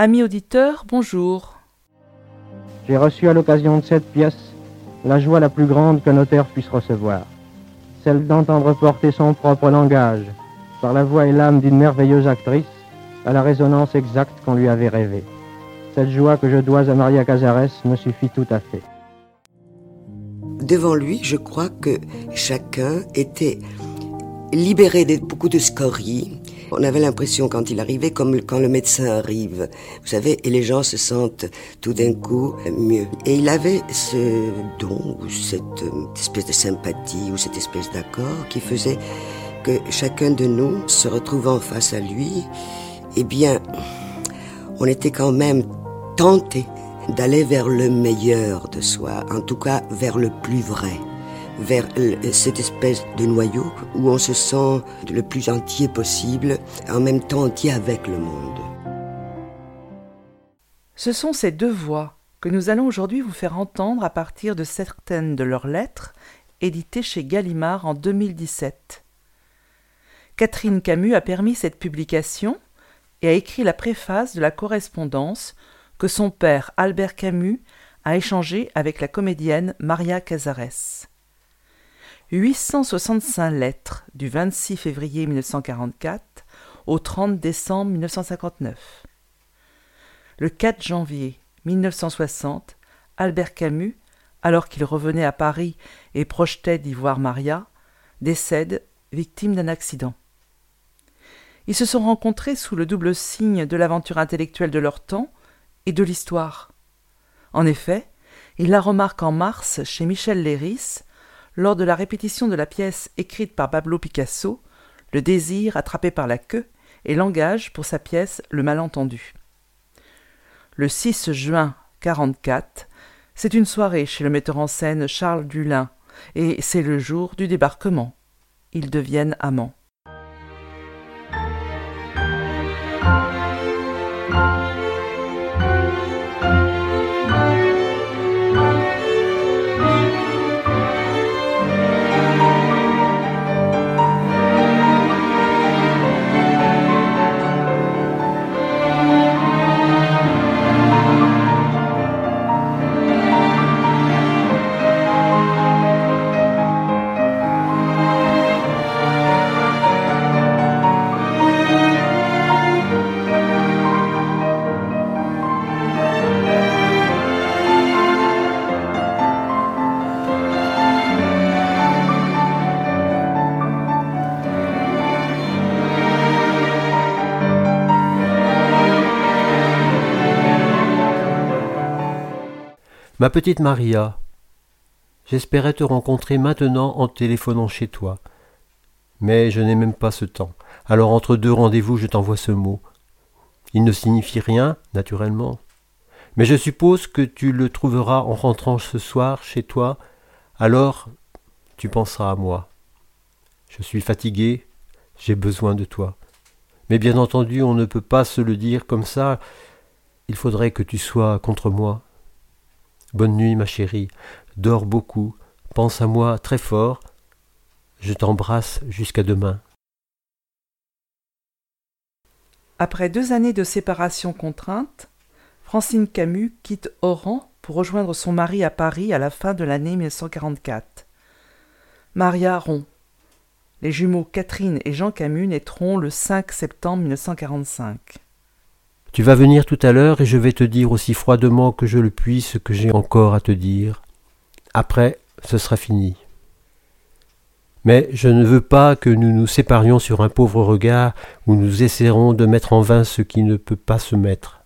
Amis auditeurs, bonjour. J'ai reçu à l'occasion de cette pièce la joie la plus grande qu'un auteur puisse recevoir, celle d'entendre porter son propre langage, par la voix et l'âme d'une merveilleuse actrice, à la résonance exacte qu'on lui avait rêvée. Cette joie que je dois à Maria Cazares me suffit tout à fait. Devant lui, je crois que chacun était libéré de beaucoup de scories. On avait l'impression quand il arrivait comme quand le médecin arrive, vous savez, et les gens se sentent tout d'un coup mieux. Et il avait ce don, ou cette euh, espèce de sympathie, ou cette espèce d'accord qui faisait que chacun de nous, se retrouvant face à lui, eh bien, on était quand même tenté d'aller vers le meilleur de soi, en tout cas vers le plus vrai, vers cette espèce de noyau où on se sent le plus entier possible, en même temps entier avec le monde. Ce sont ces deux voix que nous allons aujourd'hui vous faire entendre à partir de certaines de leurs lettres éditées chez Gallimard en 2017. Catherine Camus a permis cette publication et a écrit la préface de la correspondance que son père Albert Camus a échangée avec la comédienne Maria Cazares. 865 lettres du 26 février 1944 au 30 décembre 1959. Le 4 janvier 1960, Albert Camus, alors qu'il revenait à Paris et projetait d'y voir Maria, décède victime d'un accident. Ils se sont rencontrés sous le double signe de l'aventure intellectuelle de leur temps et de l'histoire. En effet, il la remarque en mars chez Michel Léris, lors de la répétition de la pièce écrite par Pablo Picasso, Le désir attrapé par la queue, et l'engage pour sa pièce Le malentendu. Le 6 juin 44, c'est une soirée chez le metteur en scène Charles Dulin, et c'est le jour du débarquement. Ils deviennent amants. Ma petite Maria, j'espérais te rencontrer maintenant en téléphonant chez toi. Mais je n'ai même pas ce temps. Alors entre deux rendez-vous, je t'envoie ce mot. Il ne signifie rien, naturellement. Mais je suppose que tu le trouveras en rentrant ce soir chez toi. Alors tu penseras à moi. Je suis fatigué, j'ai besoin de toi. Mais bien entendu, on ne peut pas se le dire comme ça. Il faudrait que tu sois contre moi. Bonne nuit, ma chérie. Dors beaucoup. Pense à moi très fort. Je t'embrasse jusqu'à demain. Après deux années de séparation contrainte, Francine Camus quitte Oran pour rejoindre son mari à Paris à la fin de l'année 1944. Maria rompt. Les jumeaux Catherine et Jean Camus naîtront le 5 septembre 1945. Tu vas venir tout à l'heure et je vais te dire aussi froidement que je le puis ce que j'ai encore à te dire. Après, ce sera fini. Mais je ne veux pas que nous nous séparions sur un pauvre regard où nous essaierons de mettre en vain ce qui ne peut pas se mettre.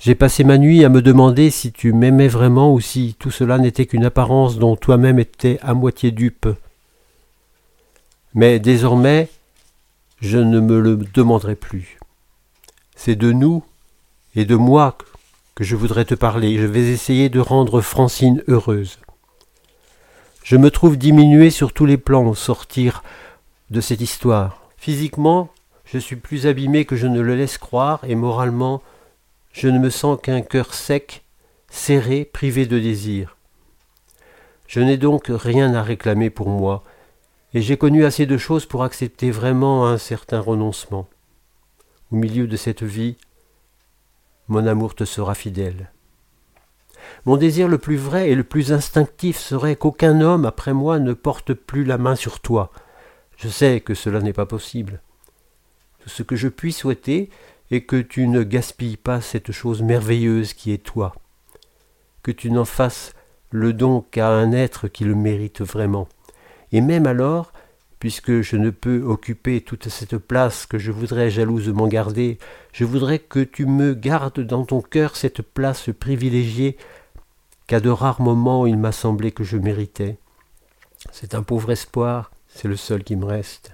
J'ai passé ma nuit à me demander si tu m'aimais vraiment ou si tout cela n'était qu'une apparence dont toi-même étais à moitié dupe. Mais désormais, je ne me le demanderai plus. C'est de nous et de moi que je voudrais te parler. Je vais essayer de rendre Francine heureuse. Je me trouve diminué sur tous les plans au sortir de cette histoire. Physiquement, je suis plus abîmé que je ne le laisse croire, et moralement, je ne me sens qu'un cœur sec, serré, privé de désir. Je n'ai donc rien à réclamer pour moi, et j'ai connu assez de choses pour accepter vraiment un certain renoncement. Au milieu de cette vie, mon amour te sera fidèle. Mon désir le plus vrai et le plus instinctif serait qu'aucun homme après moi ne porte plus la main sur toi. Je sais que cela n'est pas possible. Tout ce que je puis souhaiter est que tu ne gaspilles pas cette chose merveilleuse qui est toi, que tu n'en fasses le don qu'à un être qui le mérite vraiment. Et même alors, puisque je ne peux occuper toute cette place que je voudrais jalousement garder, je voudrais que tu me gardes dans ton cœur cette place privilégiée qu'à de rares moments il m'a semblé que je méritais. C'est un pauvre espoir, c'est le seul qui me reste.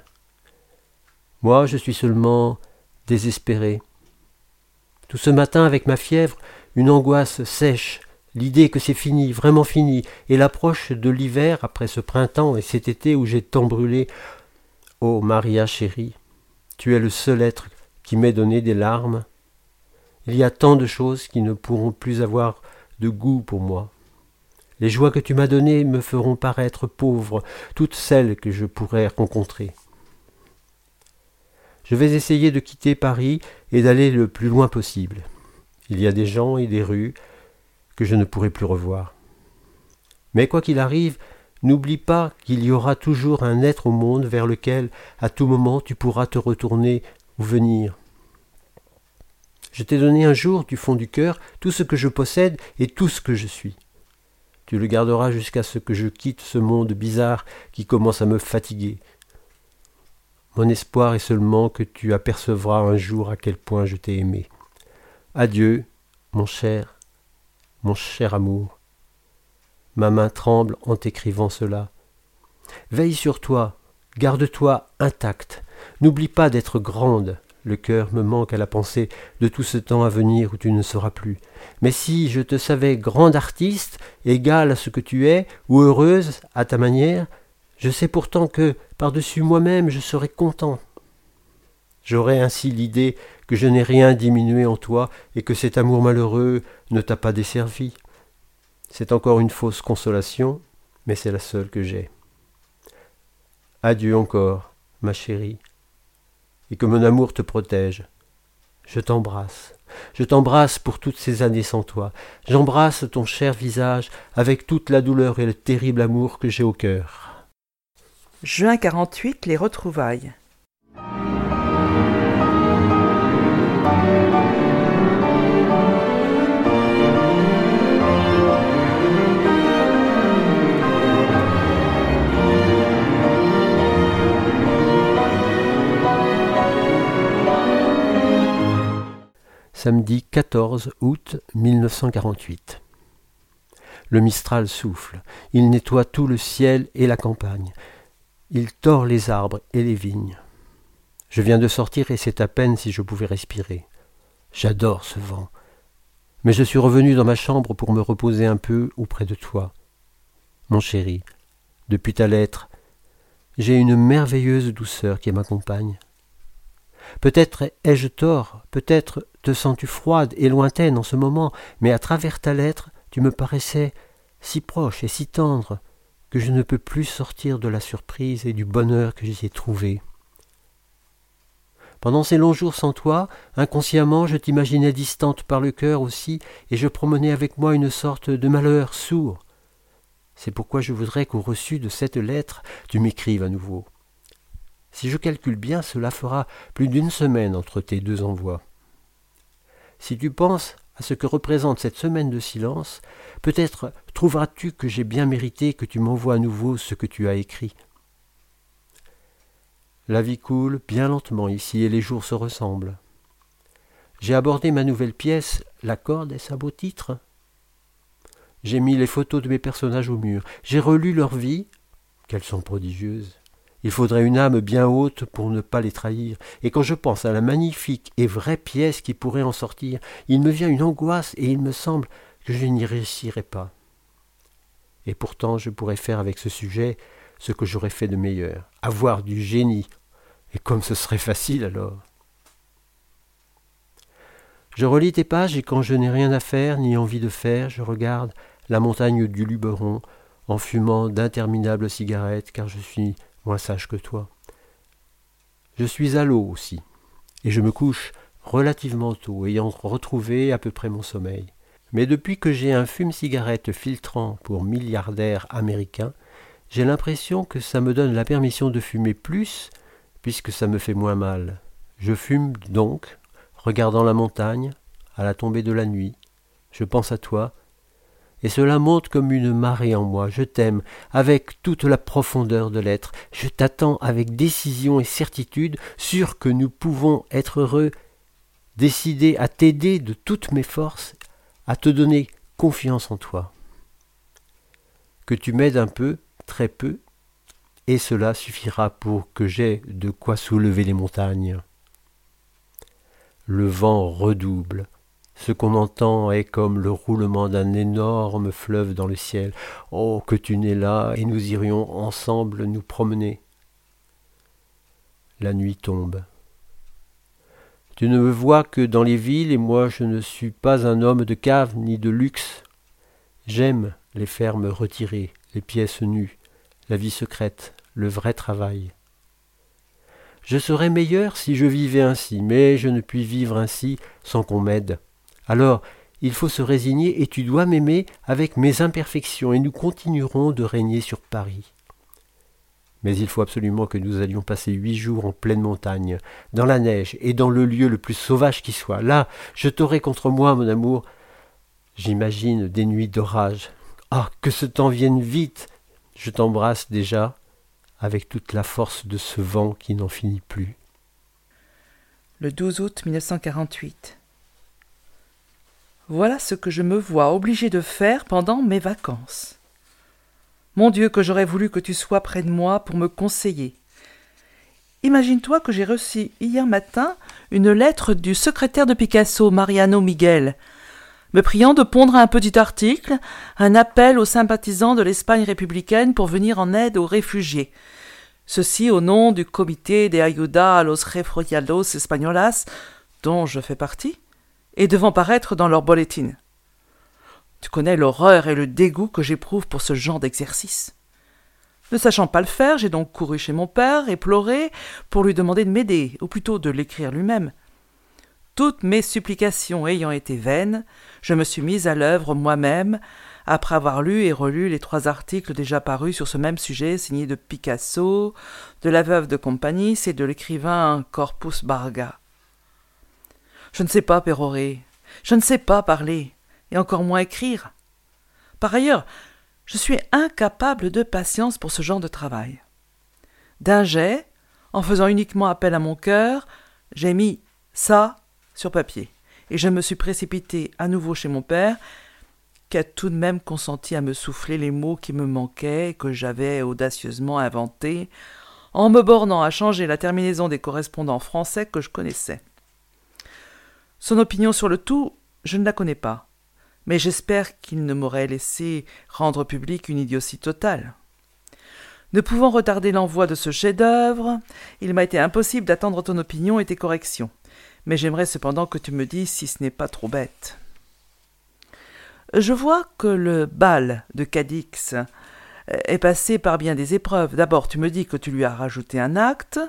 Moi, je suis seulement désespéré. Tout ce matin, avec ma fièvre, une angoisse sèche, l'idée que c'est fini, vraiment fini, et l'approche de l'hiver après ce printemps et cet été où j'ai tant brûlé. oh, Maria chérie, tu es le seul être qui m'ait donné des larmes. Il y a tant de choses qui ne pourront plus avoir de goût pour moi. Les joies que tu m'as données me feront paraître pauvre toutes celles que je pourrais rencontrer. Je vais essayer de quitter Paris et d'aller le plus loin possible. Il y a des gens et des rues que je ne pourrai plus revoir. Mais quoi qu'il arrive, n'oublie pas qu'il y aura toujours un être au monde vers lequel, à tout moment, tu pourras te retourner ou venir. Je t'ai donné un jour, du fond du cœur, tout ce que je possède et tout ce que je suis. Tu le garderas jusqu'à ce que je quitte ce monde bizarre qui commence à me fatiguer. Mon espoir est seulement que tu apercevras un jour à quel point je t'ai aimé. Adieu, mon cher, mon cher amour. Ma main tremble en t'écrivant cela. Veille sur toi, garde-toi intacte, n'oublie pas d'être grande, le cœur me manque à la pensée de tout ce temps à venir où tu ne seras plus. Mais si je te savais grande artiste, égale à ce que tu es, ou heureuse à ta manière, je sais pourtant que, par-dessus moi-même, je serais content. J'aurais ainsi l'idée que je n'ai rien diminué en toi et que cet amour malheureux ne t'a pas desservi. C'est encore une fausse consolation, mais c'est la seule que j'ai. Adieu encore, ma chérie et que mon amour te protège. Je t'embrasse. Je t'embrasse pour toutes ces années sans toi. J'embrasse ton cher visage avec toute la douleur et le terrible amour que j'ai au cœur. Juin 48, les retrouvailles. Samedi 14 août 1948. Le Mistral souffle, il nettoie tout le ciel et la campagne, il tord les arbres et les vignes. Je viens de sortir et c'est à peine si je pouvais respirer. J'adore ce vent. Mais je suis revenu dans ma chambre pour me reposer un peu auprès de toi. Mon chéri, depuis ta lettre, j'ai une merveilleuse douceur qui m'accompagne. Peut-être ai-je tort, peut-être te sens-tu froide et lointaine en ce moment, mais à travers ta lettre, tu me paraissais si proche et si tendre que je ne peux plus sortir de la surprise et du bonheur que j'y ai trouvé. Pendant ces longs jours sans toi, inconsciemment je t'imaginais distante par le cœur aussi, et je promenais avec moi une sorte de malheur sourd. C'est pourquoi je voudrais qu'au reçu de cette lettre tu m'écrives à nouveau. Si je calcule bien, cela fera plus d'une semaine entre tes deux envois. Si tu penses à ce que représente cette semaine de silence, peut-être trouveras-tu que j'ai bien mérité que tu m'envoies à nouveau ce que tu as écrit. La vie coule bien lentement ici et les jours se ressemblent. J'ai abordé ma nouvelle pièce, La corde est un beau titre? J'ai mis les photos de mes personnages au mur. J'ai relu leur vie. Qu'elles sont prodigieuses. Il faudrait une âme bien haute pour ne pas les trahir. Et quand je pense à la magnifique et vraie pièce qui pourrait en sortir, il me vient une angoisse et il me semble que je n'y réussirai pas. Et pourtant je pourrais faire avec ce sujet ce que j'aurais fait de meilleur, avoir du génie et comme ce serait facile alors. Je relis tes pages et quand je n'ai rien à faire ni envie de faire, je regarde la montagne du Luberon en fumant d'interminables cigarettes car je suis moins sage que toi. Je suis à l'eau aussi et je me couche relativement tôt, ayant retrouvé à peu près mon sommeil. Mais depuis que j'ai un fume-cigarette filtrant pour milliardaires américains, j'ai l'impression que ça me donne la permission de fumer plus puisque ça me fait moins mal. Je fume donc, regardant la montagne, à la tombée de la nuit. Je pense à toi, et cela monte comme une marée en moi. Je t'aime avec toute la profondeur de l'être. Je t'attends avec décision et certitude, sûr que nous pouvons être heureux, décidé à t'aider de toutes mes forces, à te donner confiance en toi. Que tu m'aides un peu, très peu, et cela suffira pour que j'aie de quoi soulever les montagnes. Le vent redouble. Ce qu'on entend est comme le roulement d'un énorme fleuve dans le ciel. Oh, que tu n'es là, et nous irions ensemble nous promener. La nuit tombe. Tu ne me vois que dans les villes, et moi je ne suis pas un homme de cave ni de luxe. J'aime les fermes retirées, les pièces nues, la vie secrète, le vrai travail. Je serais meilleur si je vivais ainsi, mais je ne puis vivre ainsi sans qu'on m'aide. Alors, il faut se résigner et tu dois m'aimer avec mes imperfections et nous continuerons de régner sur Paris. Mais il faut absolument que nous allions passer huit jours en pleine montagne, dans la neige et dans le lieu le plus sauvage qui soit. Là, je t'aurai contre moi, mon amour. J'imagine des nuits d'orage. Ah, que ce temps vienne vite. Je t'embrasse déjà avec toute la force de ce vent qui n'en finit plus. Le 12 août 1948. Voilà ce que je me vois obligé de faire pendant mes vacances. Mon Dieu, que j'aurais voulu que tu sois près de moi pour me conseiller. Imagine-toi que j'ai reçu hier matin une lettre du secrétaire de Picasso, Mariano Miguel, me priant de pondre un petit article, un appel aux sympathisants de l'Espagne républicaine pour venir en aide aux réfugiés. Ceci au nom du Comité de Ayuda a los Refugiados Españolas, dont je fais partie, et devant paraître dans leur bulletin. Tu connais l'horreur et le dégoût que j'éprouve pour ce genre d'exercice. Ne sachant pas le faire, j'ai donc couru chez mon père et pleuré pour lui demander de m'aider, ou plutôt de l'écrire lui-même. Toutes mes supplications ayant été vaines, je me suis mise à l'œuvre moi-même, après avoir lu et relu les trois articles déjà parus sur ce même sujet signés de Picasso, de la veuve de Compagnie et de l'écrivain Corpus Barga. Je ne sais pas pérorer, je ne sais pas parler, et encore moins écrire. Par ailleurs, je suis incapable de patience pour ce genre de travail. D'un jet, en faisant uniquement appel à mon cœur, j'ai mis ça sur papier, et je me suis précipité à nouveau chez mon père, qui a tout de même consenti à me souffler les mots qui me manquaient que j'avais audacieusement inventés, en me bornant à changer la terminaison des correspondants français que je connaissais. Son opinion sur le tout, je ne la connais pas, mais j'espère qu'il ne m'aurait laissé rendre public une idiotie totale. Ne pouvant retarder l'envoi de ce chef-d'œuvre, il m'a été impossible d'attendre ton opinion et tes corrections mais j'aimerais cependant que tu me dises si ce n'est pas trop bête. Je vois que le bal de Cadix est passé par bien des épreuves. D'abord, tu me dis que tu lui as rajouté un acte,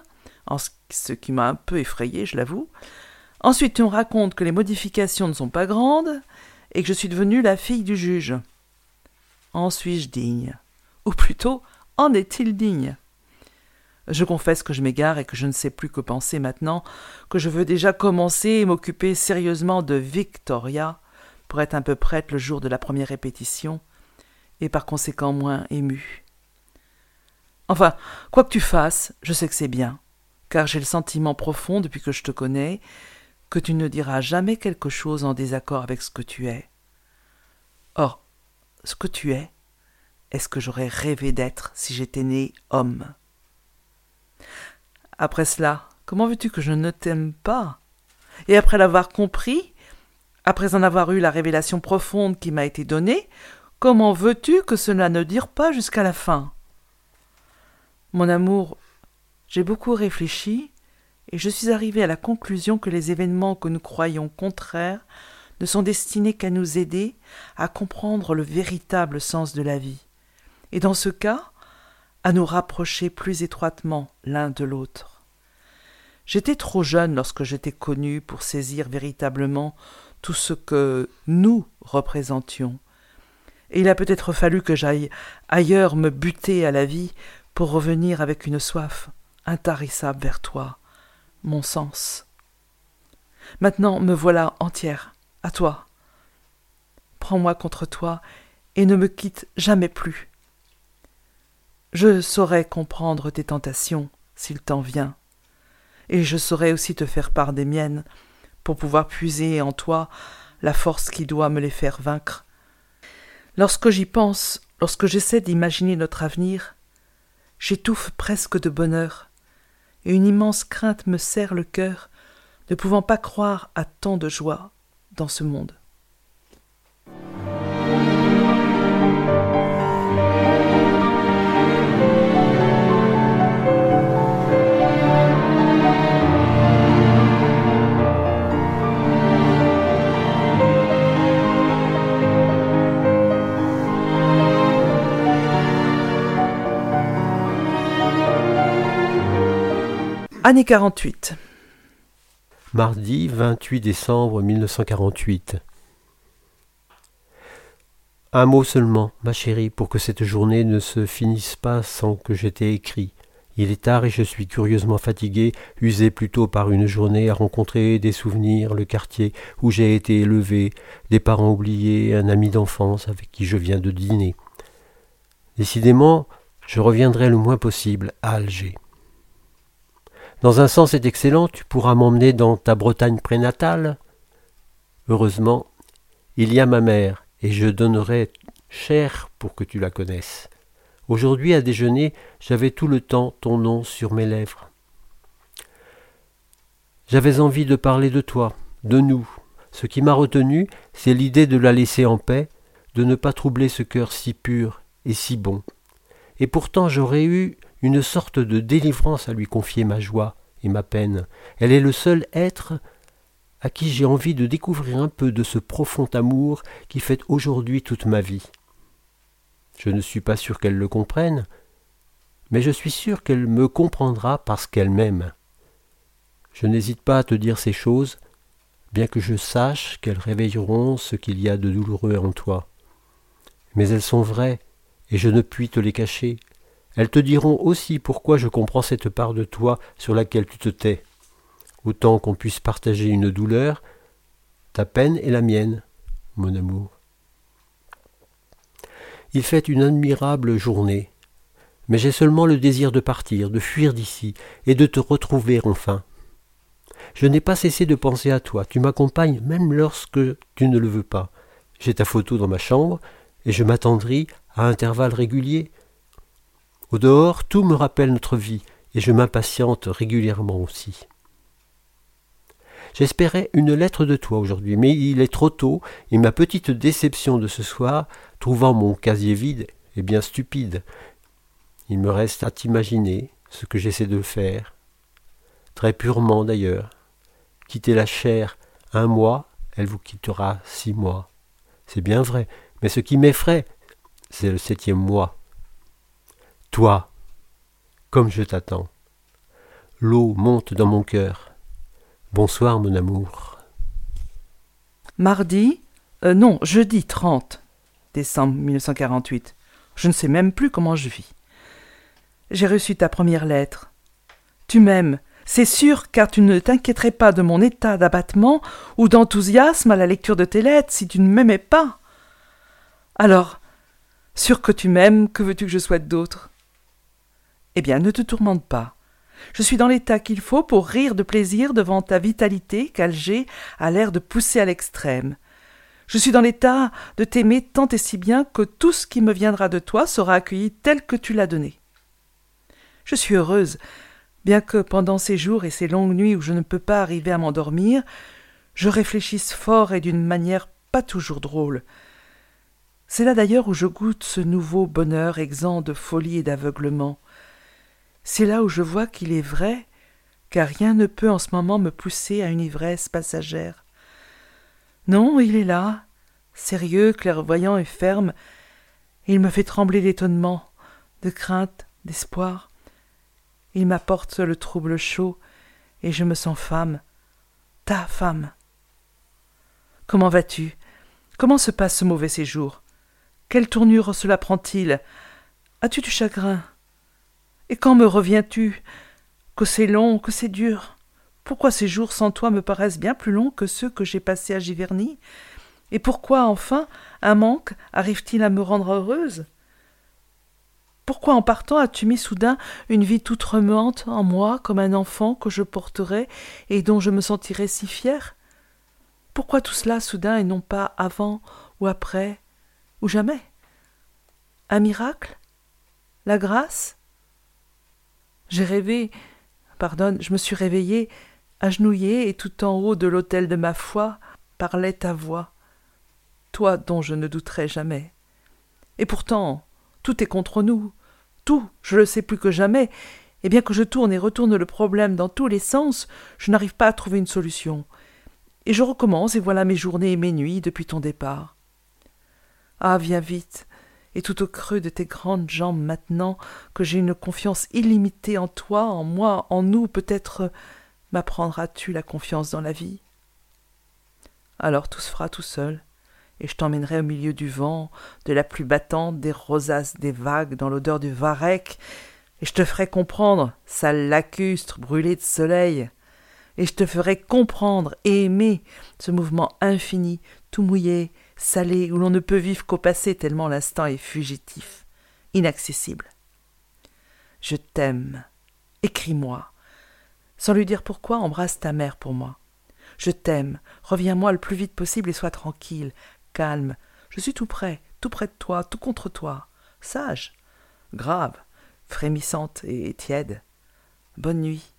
ce qui m'a un peu effrayé, je l'avoue. Ensuite, tu me racontes que les modifications ne sont pas grandes et que je suis devenue la fille du juge. En suis-je digne? Ou plutôt, en est-il digne? Je confesse que je m'égare et que je ne sais plus que penser maintenant, que je veux déjà commencer et m'occuper sérieusement de Victoria pour être un peu prête le jour de la première répétition, et par conséquent moins émue. Enfin, quoi que tu fasses, je sais que c'est bien, car j'ai le sentiment profond depuis que je te connais que tu ne diras jamais quelque chose en désaccord avec ce que tu es. Or, ce que tu es, est ce que j'aurais rêvé d'être si j'étais né homme. Après cela, comment veux-tu que je ne t'aime pas? Et après l'avoir compris, après en avoir eu la révélation profonde qui m'a été donnée, comment veux-tu que cela ne dure pas jusqu'à la fin? Mon amour, j'ai beaucoup réfléchi, et je suis arrivé à la conclusion que les événements que nous croyons contraires ne sont destinés qu'à nous aider à comprendre le véritable sens de la vie, et dans ce cas, à nous rapprocher plus étroitement l'un de l'autre. J'étais trop jeune lorsque j'étais connu pour saisir véritablement tout ce que nous représentions. Et il a peut-être fallu que j'aille ailleurs me buter à la vie pour revenir avec une soif intarissable vers toi, mon sens. Maintenant me voilà entière, à toi. Prends-moi contre toi et ne me quitte jamais plus. Je saurai comprendre tes tentations s'il t'en vient et je saurai aussi te faire part des miennes, pour pouvoir puiser en toi la force qui doit me les faire vaincre. Lorsque j'y pense, lorsque j'essaie d'imaginer notre avenir, j'étouffe presque de bonheur, et une immense crainte me serre le cœur, ne pouvant pas croire à tant de joie dans ce monde. Année 48. Mardi 28 décembre 1948. Un mot seulement, ma chérie, pour que cette journée ne se finisse pas sans que je t'ai écrit. Il est tard et je suis curieusement fatigué, usé plutôt par une journée à rencontrer des souvenirs, le quartier où j'ai été élevé, des parents oubliés, un ami d'enfance avec qui je viens de dîner. Décidément, je reviendrai le moins possible à Alger. Dans un sens c'est excellent, tu pourras m'emmener dans ta Bretagne prénatale. Heureusement, il y a ma mère, et je donnerai cher pour que tu la connaisses. Aujourd'hui, à déjeuner, j'avais tout le temps ton nom sur mes lèvres. J'avais envie de parler de toi, de nous. Ce qui m'a retenu, c'est l'idée de la laisser en paix, de ne pas troubler ce cœur si pur et si bon. Et pourtant j'aurais eu une sorte de délivrance à lui confier ma joie et ma peine. Elle est le seul être à qui j'ai envie de découvrir un peu de ce profond amour qui fait aujourd'hui toute ma vie. Je ne suis pas sûr qu'elle le comprenne, mais je suis sûr qu'elle me comprendra parce qu'elle m'aime. Je n'hésite pas à te dire ces choses, bien que je sache qu'elles réveilleront ce qu'il y a de douloureux en toi. Mais elles sont vraies, et je ne puis te les cacher. Elles te diront aussi pourquoi je comprends cette part de toi sur laquelle tu te tais. Autant qu'on puisse partager une douleur, ta peine est la mienne, mon amour. Il fait une admirable journée, mais j'ai seulement le désir de partir, de fuir d'ici, et de te retrouver enfin. Je n'ai pas cessé de penser à toi, tu m'accompagnes même lorsque tu ne le veux pas. J'ai ta photo dans ma chambre, et je m'attendris à intervalles réguliers au dehors, tout me rappelle notre vie, et je m'impatiente régulièrement aussi. J'espérais une lettre de toi aujourd'hui, mais il est trop tôt, et ma petite déception de ce soir, trouvant mon casier vide, est bien stupide. Il me reste à t'imaginer ce que j'essaie de faire, très purement d'ailleurs. Quitter la chair un mois, elle vous quittera six mois. C'est bien vrai, mais ce qui m'effraie, c'est le septième mois. Toi, comme je t'attends. L'eau monte dans mon cœur. Bonsoir, mon amour. Mardi, euh, non, jeudi 30 décembre 1948. Je ne sais même plus comment je vis. J'ai reçu ta première lettre. Tu m'aimes, c'est sûr, car tu ne t'inquiéterais pas de mon état d'abattement ou d'enthousiasme à la lecture de tes lettres si tu ne m'aimais pas. Alors, sûr que tu m'aimes, que veux-tu que je souhaite d'autre? Eh bien, ne te tourmente pas. Je suis dans l'état qu'il faut pour rire de plaisir devant ta vitalité qu'Alger a l'air de pousser à l'extrême. Je suis dans l'état de t'aimer tant et si bien que tout ce qui me viendra de toi sera accueilli tel que tu l'as donné. Je suis heureuse, bien que pendant ces jours et ces longues nuits où je ne peux pas arriver à m'endormir, je réfléchisse fort et d'une manière pas toujours drôle. C'est là d'ailleurs où je goûte ce nouveau bonheur exempt de folie et d'aveuglement. C'est là où je vois qu'il est vrai, car rien ne peut en ce moment me pousser à une ivresse passagère. Non, il est là, sérieux, clairvoyant et ferme, il me fait trembler d'étonnement, de crainte, d'espoir. Il m'apporte le trouble chaud, et je me sens femme, ta femme. Comment vas-tu? Comment se passe ce mauvais séjour? Quelle tournure cela prend-il? As-tu du chagrin? Et quand me reviens-tu? Que c'est long, que c'est dur. Pourquoi ces jours sans toi me paraissent bien plus longs que ceux que j'ai passés à Giverny? Et pourquoi, enfin, un manque arrive-t-il à me rendre heureuse? Pourquoi en partant as-tu mis soudain une vie toute remuante en moi comme un enfant que je porterai et dont je me sentirai si fière? Pourquoi tout cela soudain et non pas avant ou après ou jamais? Un miracle? La grâce? J'ai rêvé, pardonne, je me suis réveillée, agenouillée et tout en haut de l'autel de ma foi parlait ta voix, toi dont je ne douterai jamais. Et pourtant, tout est contre nous, tout, je le sais plus que jamais, et bien que je tourne et retourne le problème dans tous les sens, je n'arrive pas à trouver une solution. Et je recommence, et voilà mes journées et mes nuits depuis ton départ. Ah, viens vite, et tout au creux de tes grandes jambes maintenant, que j'ai une confiance illimitée en toi, en moi, en nous, peut-être m'apprendras-tu la confiance dans la vie? Alors tout se fera tout seul, et je t'emmènerai au milieu du vent, de la pluie battante, des rosaces, des vagues, dans l'odeur du varech, et je te ferai comprendre, sale lacustre, brûlé de soleil, et je te ferai comprendre et aimer ce mouvement infini, tout mouillé, salé, où l'on ne peut vivre qu'au passé tellement l'instant est fugitif, inaccessible. Je t'aime, écris-moi. Sans lui dire pourquoi, embrasse ta mère pour moi. Je t'aime, reviens-moi le plus vite possible et sois tranquille, calme. Je suis tout près, tout près de toi, tout contre toi. Sage, grave, frémissante et tiède. Bonne nuit.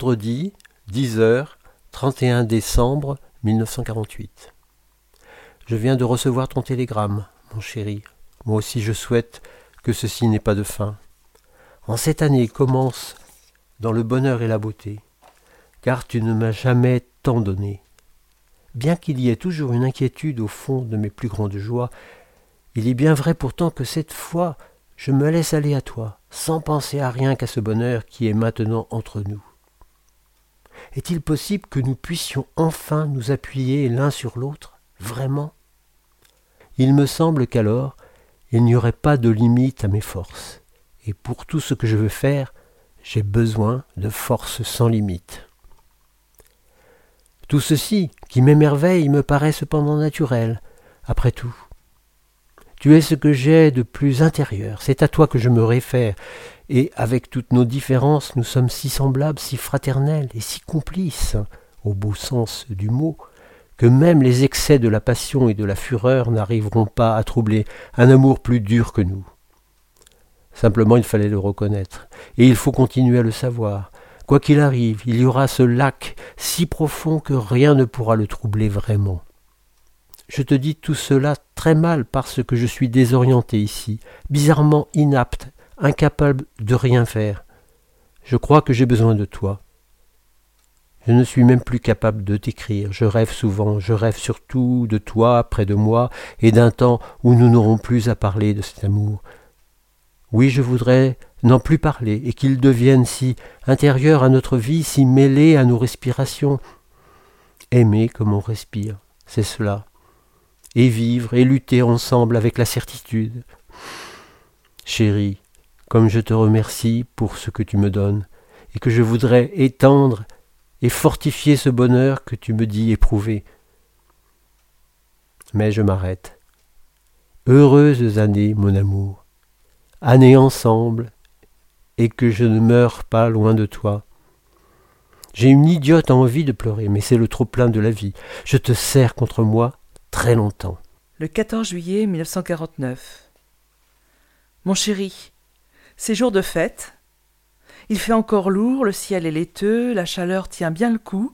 Vendredi, 10h, 31 décembre 1948. Je viens de recevoir ton télégramme, mon chéri. Moi aussi je souhaite que ceci n'ait pas de fin. En cette année commence dans le bonheur et la beauté, car tu ne m'as jamais tant donné. Bien qu'il y ait toujours une inquiétude au fond de mes plus grandes joies, il est bien vrai pourtant que cette fois je me laisse aller à toi, sans penser à rien qu'à ce bonheur qui est maintenant entre nous. Est-il possible que nous puissions enfin nous appuyer l'un sur l'autre, vraiment? Il me semble qu'alors il n'y aurait pas de limite à mes forces, et pour tout ce que je veux faire, j'ai besoin de forces sans limite. Tout ceci, qui m'émerveille, me paraît cependant naturel, après tout. Tu es ce que j'ai de plus intérieur, c'est à toi que je me réfère, et avec toutes nos différences, nous sommes si semblables, si fraternels et si complices, au beau sens du mot, que même les excès de la passion et de la fureur n'arriveront pas à troubler un amour plus dur que nous. Simplement il fallait le reconnaître, et il faut continuer à le savoir. Quoi qu'il arrive, il y aura ce lac si profond que rien ne pourra le troubler vraiment. Je te dis tout cela très mal parce que je suis désorienté ici, bizarrement inapte, incapable de rien faire. Je crois que j'ai besoin de toi. Je ne suis même plus capable de t'écrire. Je rêve souvent, je rêve surtout de toi près de moi et d'un temps où nous n'aurons plus à parler de cet amour. Oui, je voudrais n'en plus parler et qu'il devienne si intérieur à notre vie, si mêlé à nos respirations. Aimer comme on respire, c'est cela. Et vivre et lutter ensemble avec la certitude. Chérie, comme je te remercie pour ce que tu me donnes, et que je voudrais étendre et fortifier ce bonheur que tu me dis éprouver. Mais je m'arrête. Heureuses années, mon amour, années ensemble, et que je ne meure pas loin de toi. J'ai une idiote envie de pleurer, mais c'est le trop-plein de la vie. Je te serre contre moi très longtemps. Le 14 juillet 1949. Mon chéri, c'est jour de fête, il fait encore lourd, le ciel est laiteux, la chaleur tient bien le coup,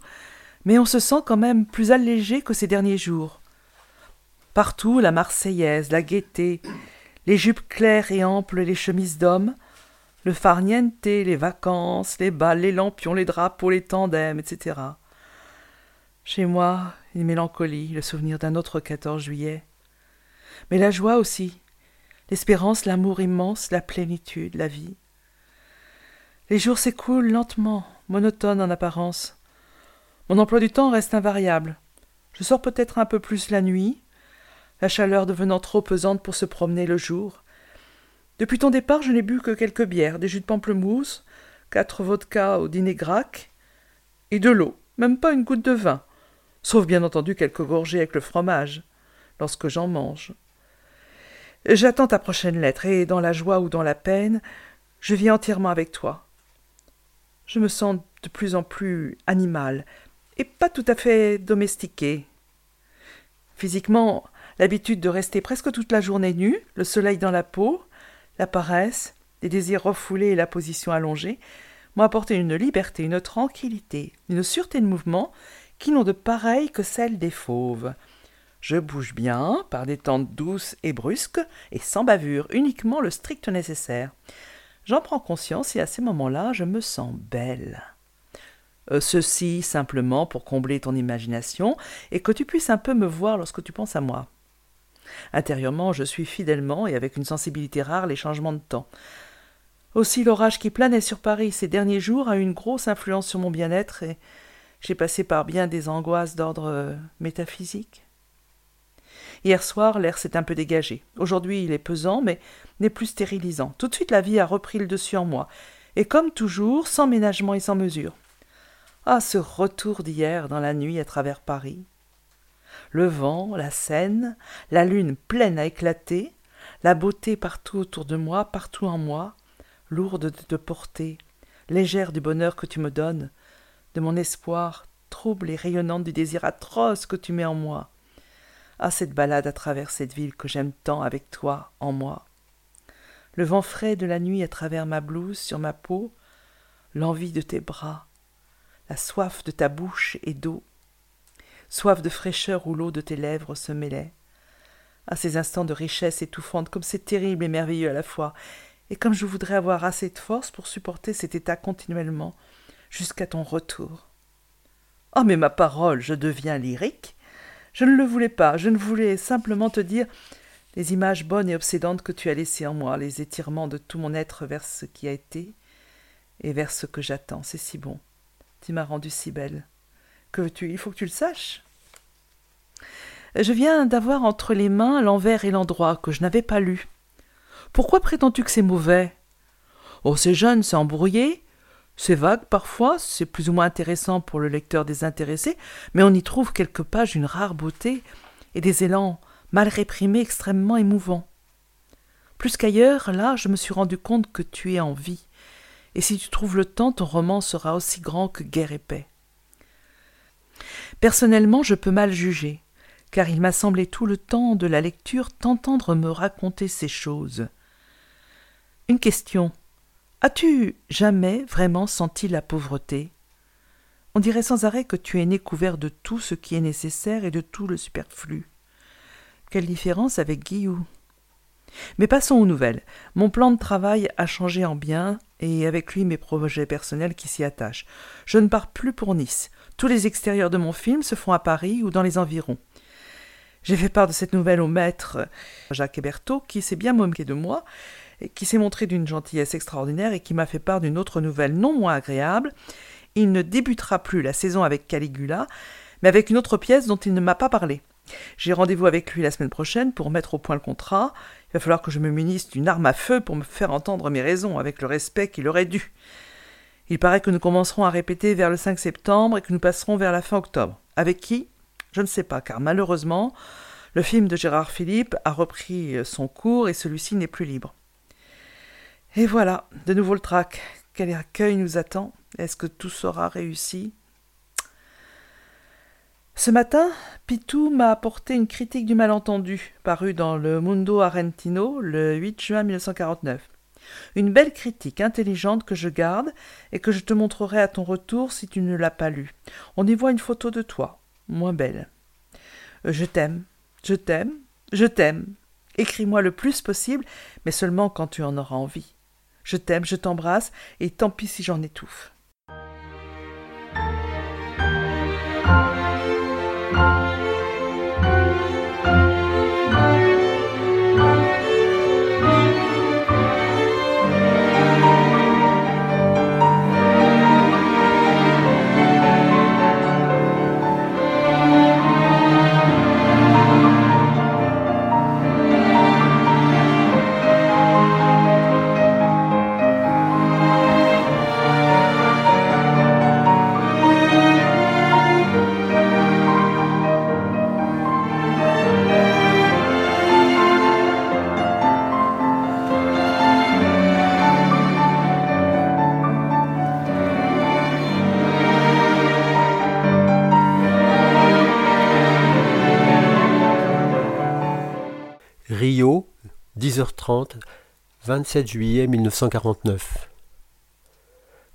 mais on se sent quand même plus allégé que ces derniers jours. Partout la Marseillaise, la gaieté, les jupes claires et amples, les chemises d'hommes, le farniente, les vacances, les bals, les lampions, les drapeaux, les tandems, etc. Chez moi, une mélancolie, le souvenir d'un autre 14 juillet. Mais la joie aussi, l'espérance, l'amour immense, la plénitude, la vie. Les jours s'écoulent lentement, monotones en apparence. Mon emploi du temps reste invariable. Je sors peut-être un peu plus la nuit, la chaleur devenant trop pesante pour se promener le jour. Depuis ton départ, je n'ai bu que quelques bières, des jus de pamplemousse, quatre vodkas au dîner grac, et de l'eau, même pas une goutte de vin, sauf bien entendu quelques gorgées avec le fromage, lorsque j'en mange. J'attends ta prochaine lettre, et dans la joie ou dans la peine, je vis entièrement avec toi je me sens de plus en plus animal et pas tout à fait domestiqué. Physiquement, l'habitude de rester presque toute la journée nue, le soleil dans la peau, la paresse, les désirs refoulés et la position allongée m'ont apporté une liberté, une tranquillité, une sûreté de mouvement qui n'ont de pareil que celle des fauves. Je bouge bien, par des temps douces et brusques, et sans bavure, uniquement le strict nécessaire. J'en prends conscience et à ces moments-là, je me sens belle. Euh, ceci simplement pour combler ton imagination et que tu puisses un peu me voir lorsque tu penses à moi. Intérieurement, je suis fidèlement et avec une sensibilité rare les changements de temps. Aussi l'orage qui planait sur Paris ces derniers jours a eu une grosse influence sur mon bien-être et j'ai passé par bien des angoisses d'ordre euh, métaphysique. Hier soir, l'air s'est un peu dégagé. Aujourd'hui, il est pesant, mais n'est plus stérilisant. Tout de suite, la vie a repris le dessus en moi. Et comme toujours, sans ménagement et sans mesure. Ah, ce retour d'hier dans la nuit à travers Paris. Le vent, la Seine, la lune pleine à éclater, la beauté partout autour de moi, partout en moi, lourde de te porter, légère du bonheur que tu me donnes, de mon espoir, trouble et rayonnante du désir atroce que tu mets en moi. Ah, cette balade à travers cette ville que j'aime tant avec toi en moi. Le vent frais de la nuit à travers ma blouse sur ma peau, l'envie de tes bras, la soif de ta bouche et d'eau, soif de fraîcheur où l'eau de tes lèvres se mêlait. À ces instants de richesse étouffante, comme c'est terrible et merveilleux à la fois, et comme je voudrais avoir assez de force pour supporter cet état continuellement, jusqu'à ton retour. Oh, mais ma parole, je deviens lyrique. Je ne le voulais pas, je ne voulais simplement te dire les images bonnes et obsédantes que tu as laissées en moi, les étirements de tout mon être vers ce qui a été et vers ce que j'attends. C'est si bon. Tu m'as rendue si belle. Que veux-tu? Il faut que tu le saches. Je viens d'avoir entre les mains l'envers et l'endroit que je n'avais pas lu. Pourquoi prétends-tu que c'est mauvais? Oh, c'est jeune, c'est embrouillé, c'est vague parfois, c'est plus ou moins intéressant pour le lecteur désintéressé, mais on y trouve quelques pages d'une rare beauté et des élans mal réprimés extrêmement émouvants. Plus qu'ailleurs, là, je me suis rendu compte que tu es en vie, et si tu trouves le temps, ton roman sera aussi grand que guerre et. Personnellement, je peux mal juger, car il m'a semblé tout le temps de la lecture t'entendre me raconter ces choses. Une question. As-tu jamais vraiment senti la pauvreté? On dirait sans arrêt que tu es né couvert de tout ce qui est nécessaire et de tout le superflu. Quelle différence avec Guillou Mais passons aux nouvelles. Mon plan de travail a changé en bien, et avec lui mes projets personnels qui s'y attachent. Je ne pars plus pour Nice. Tous les extérieurs de mon film se font à Paris ou dans les environs. J'ai fait part de cette nouvelle au maître Jacques Hébertot, qui s'est bien moqué de moi, qui s'est montré d'une gentillesse extraordinaire et qui m'a fait part d'une autre nouvelle non moins agréable. Il ne débutera plus la saison avec Caligula, mais avec une autre pièce dont il ne m'a pas parlé. J'ai rendez-vous avec lui la semaine prochaine pour mettre au point le contrat. Il va falloir que je me munisse d'une arme à feu pour me faire entendre mes raisons avec le respect qu'il aurait dû. Il paraît que nous commencerons à répéter vers le 5 septembre et que nous passerons vers la fin octobre. Avec qui? Je ne sais pas, car malheureusement, le film de Gérard Philippe a repris son cours et celui-ci n'est plus libre. Et voilà, de nouveau le trac. Quel accueil nous attend Est-ce que tout sera réussi? Ce matin, Pitou m'a apporté une critique du malentendu, parue dans le Mundo Argentino le 8 juin 1949. Une belle critique intelligente que je garde et que je te montrerai à ton retour si tu ne l'as pas lue. On y voit une photo de toi, moins belle. Je t'aime, je t'aime, je t'aime. Écris-moi le plus possible, mais seulement quand tu en auras envie. Je t'aime, je t'embrasse, et tant pis si j'en étouffe. 10h30, 27 juillet 1949.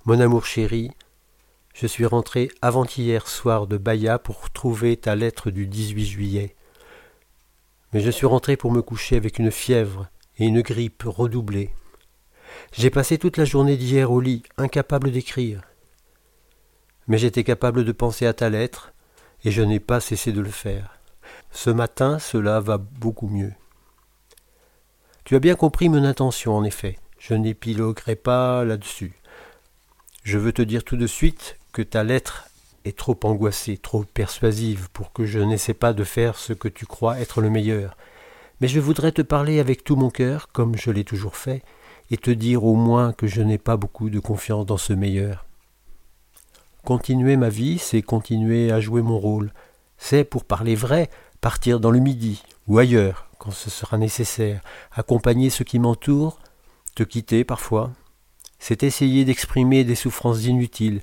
Mon amour chéri, je suis rentré avant-hier soir de Bahia pour trouver ta lettre du 18 juillet. Mais je suis rentré pour me coucher avec une fièvre et une grippe redoublée. J'ai passé toute la journée d'hier au lit, incapable d'écrire. Mais j'étais capable de penser à ta lettre, et je n'ai pas cessé de le faire. Ce matin, cela va beaucoup mieux. Tu as bien compris mon intention, en effet. Je n'épiloguerai pas là-dessus. Je veux te dire tout de suite que ta lettre est trop angoissée, trop persuasive pour que je n'essaie pas de faire ce que tu crois être le meilleur. Mais je voudrais te parler avec tout mon cœur, comme je l'ai toujours fait, et te dire au moins que je n'ai pas beaucoup de confiance dans ce meilleur. Continuer ma vie, c'est continuer à jouer mon rôle. C'est, pour parler vrai, partir dans le midi ou ailleurs, quand ce sera nécessaire, accompagner ceux qui m'entourent, te quitter parfois, c'est essayer d'exprimer des souffrances inutiles,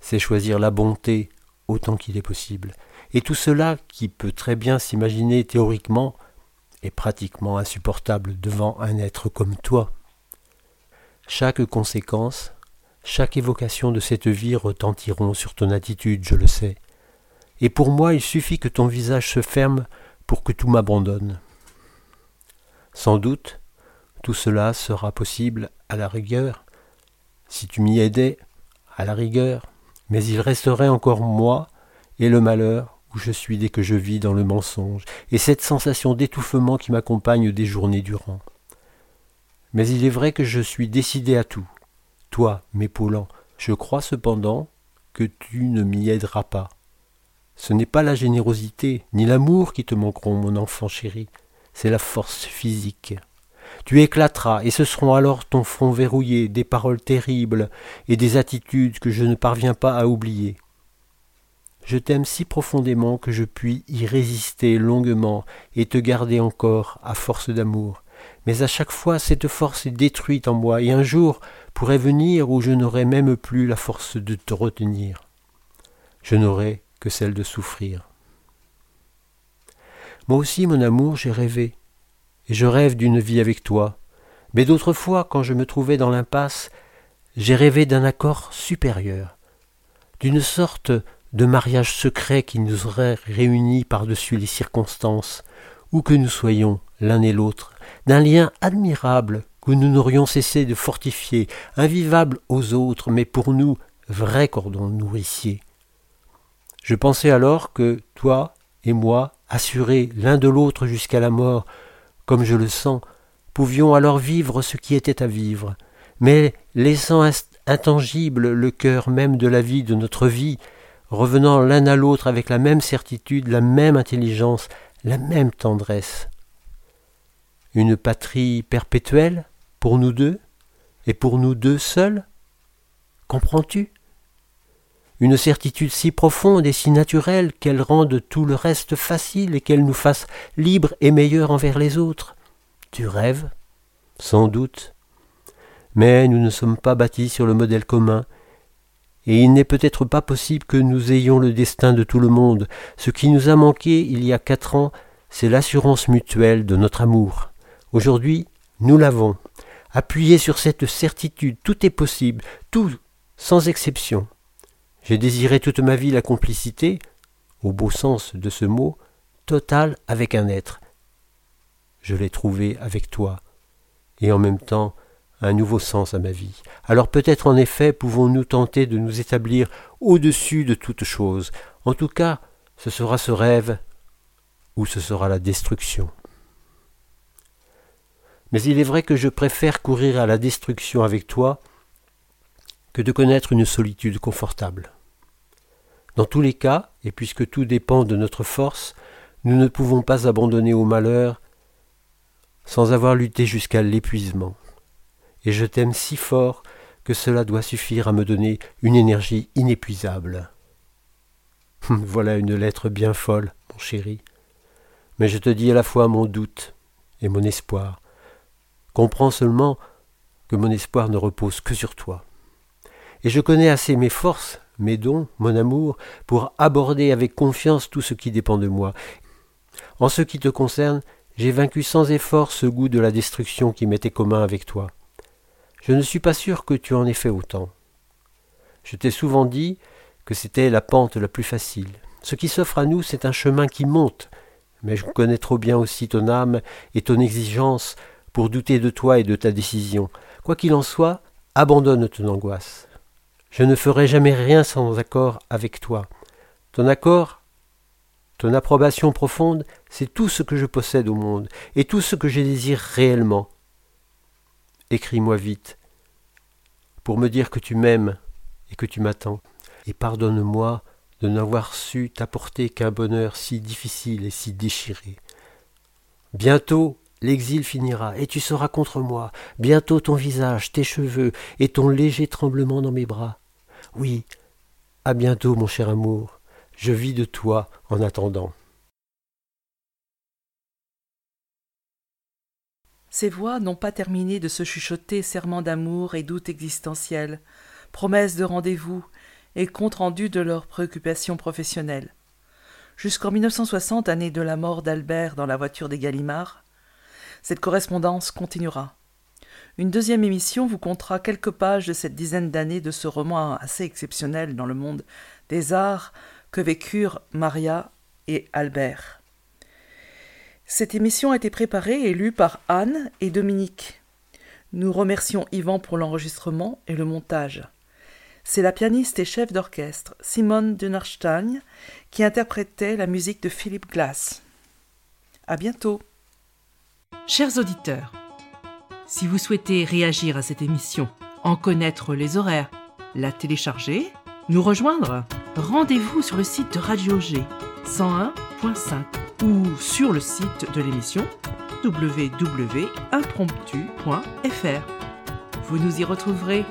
c'est choisir la bonté autant qu'il est possible. Et tout cela, qui peut très bien s'imaginer théoriquement, est pratiquement insupportable devant un être comme toi. Chaque conséquence, chaque évocation de cette vie retentiront sur ton attitude, je le sais. Et pour moi, il suffit que ton visage se ferme pour que tout m'abandonne. Sans doute, tout cela sera possible à la rigueur, si tu m'y aidais, à la rigueur, mais il resterait encore moi et le malheur où je suis dès que je vis dans le mensonge, et cette sensation d'étouffement qui m'accompagne des journées durant. Mais il est vrai que je suis décidé à tout. Toi, m'épaulant, je crois cependant que tu ne m'y aideras pas. Ce n'est pas la générosité ni l'amour qui te manqueront, mon enfant chéri, c'est la force physique. Tu éclateras, et ce seront alors ton front verrouillé, des paroles terribles et des attitudes que je ne parviens pas à oublier. Je t'aime si profondément que je puis y résister longuement et te garder encore à force d'amour. Mais à chaque fois cette force est détruite en moi, et un jour pourrait venir où je n'aurai même plus la force de te retenir. Je n'aurai que celle de souffrir. Moi aussi, mon amour, j'ai rêvé, et je rêve d'une vie avec toi, mais d'autres fois, quand je me trouvais dans l'impasse, j'ai rêvé d'un accord supérieur, d'une sorte de mariage secret qui nous aurait réunis par-dessus les circonstances, où que nous soyons l'un et l'autre, d'un lien admirable que nous n'aurions cessé de fortifier, invivable aux autres, mais pour nous vrai cordon nourricier. Je pensais alors que toi et moi, assurés l'un de l'autre jusqu'à la mort, comme je le sens, pouvions alors vivre ce qui était à vivre, mais laissant intangible le cœur même de la vie de notre vie, revenant l'un à l'autre avec la même certitude, la même intelligence, la même tendresse. Une patrie perpétuelle pour nous deux, et pour nous deux seuls? Comprends-tu? Une certitude si profonde et si naturelle qu'elle rende tout le reste facile et qu'elle nous fasse libres et meilleurs envers les autres. Tu rêves? Sans doute. Mais nous ne sommes pas bâtis sur le modèle commun, et il n'est peut-être pas possible que nous ayons le destin de tout le monde. Ce qui nous a manqué il y a quatre ans, c'est l'assurance mutuelle de notre amour. Aujourd'hui, nous l'avons. Appuyé sur cette certitude, tout est possible, tout, sans exception. J'ai désiré toute ma vie la complicité, au beau sens de ce mot, totale avec un être. Je l'ai trouvé avec toi, et en même temps un nouveau sens à ma vie. Alors peut-être en effet pouvons-nous tenter de nous établir au-dessus de toute chose. En tout cas, ce sera ce rêve ou ce sera la destruction. Mais il est vrai que je préfère courir à la destruction avec toi que de connaître une solitude confortable. Dans tous les cas, et puisque tout dépend de notre force, nous ne pouvons pas abandonner au malheur sans avoir lutté jusqu'à l'épuisement et je t'aime si fort que cela doit suffire à me donner une énergie inépuisable. voilà une lettre bien folle, mon chéri. Mais je te dis à la fois mon doute et mon espoir. Comprends seulement que mon espoir ne repose que sur toi. Et je connais assez mes forces, mes dons, mon amour, pour aborder avec confiance tout ce qui dépend de moi. En ce qui te concerne, j'ai vaincu sans effort ce goût de la destruction qui m'était commun avec toi. Je ne suis pas sûr que tu en aies fait autant. Je t'ai souvent dit que c'était la pente la plus facile. Ce qui s'offre à nous, c'est un chemin qui monte, mais je connais trop bien aussi ton âme et ton exigence pour douter de toi et de ta décision. Quoi qu'il en soit, abandonne ton angoisse. Je ne ferai jamais rien sans accord avec toi. Ton accord, ton approbation profonde, c'est tout ce que je possède au monde, et tout ce que je désire réellement écris-moi vite, pour me dire que tu m'aimes et que tu m'attends, et pardonne-moi de n'avoir su t'apporter qu'un bonheur si difficile et si déchiré. Bientôt l'exil finira, et tu seras contre moi, bientôt ton visage, tes cheveux, et ton léger tremblement dans mes bras. Oui, à bientôt, mon cher amour, je vis de toi en attendant. Ces voix n'ont pas terminé de se chuchoter serments d'amour et doutes existentiels, promesses de rendez-vous et compte rendu de leurs préoccupations professionnelles. Jusqu'en 1960, année de la mort d'Albert dans la voiture des Gallimards, cette correspondance continuera. Une deuxième émission vous comptera quelques pages de cette dizaine d'années de ce roman assez exceptionnel dans le monde des arts que vécurent Maria et Albert. Cette émission a été préparée et lue par Anne et Dominique. Nous remercions Yvan pour l'enregistrement et le montage. C'est la pianiste et chef d'orchestre Simone Dunnerstein qui interprétait la musique de Philip Glass. À bientôt. Chers auditeurs, si vous souhaitez réagir à cette émission, en connaître les horaires, la télécharger, nous rejoindre, rendez-vous sur le site de Radio G 101.5 ou sur le site de l'émission www.impromptu.fr. Vous nous y retrouverez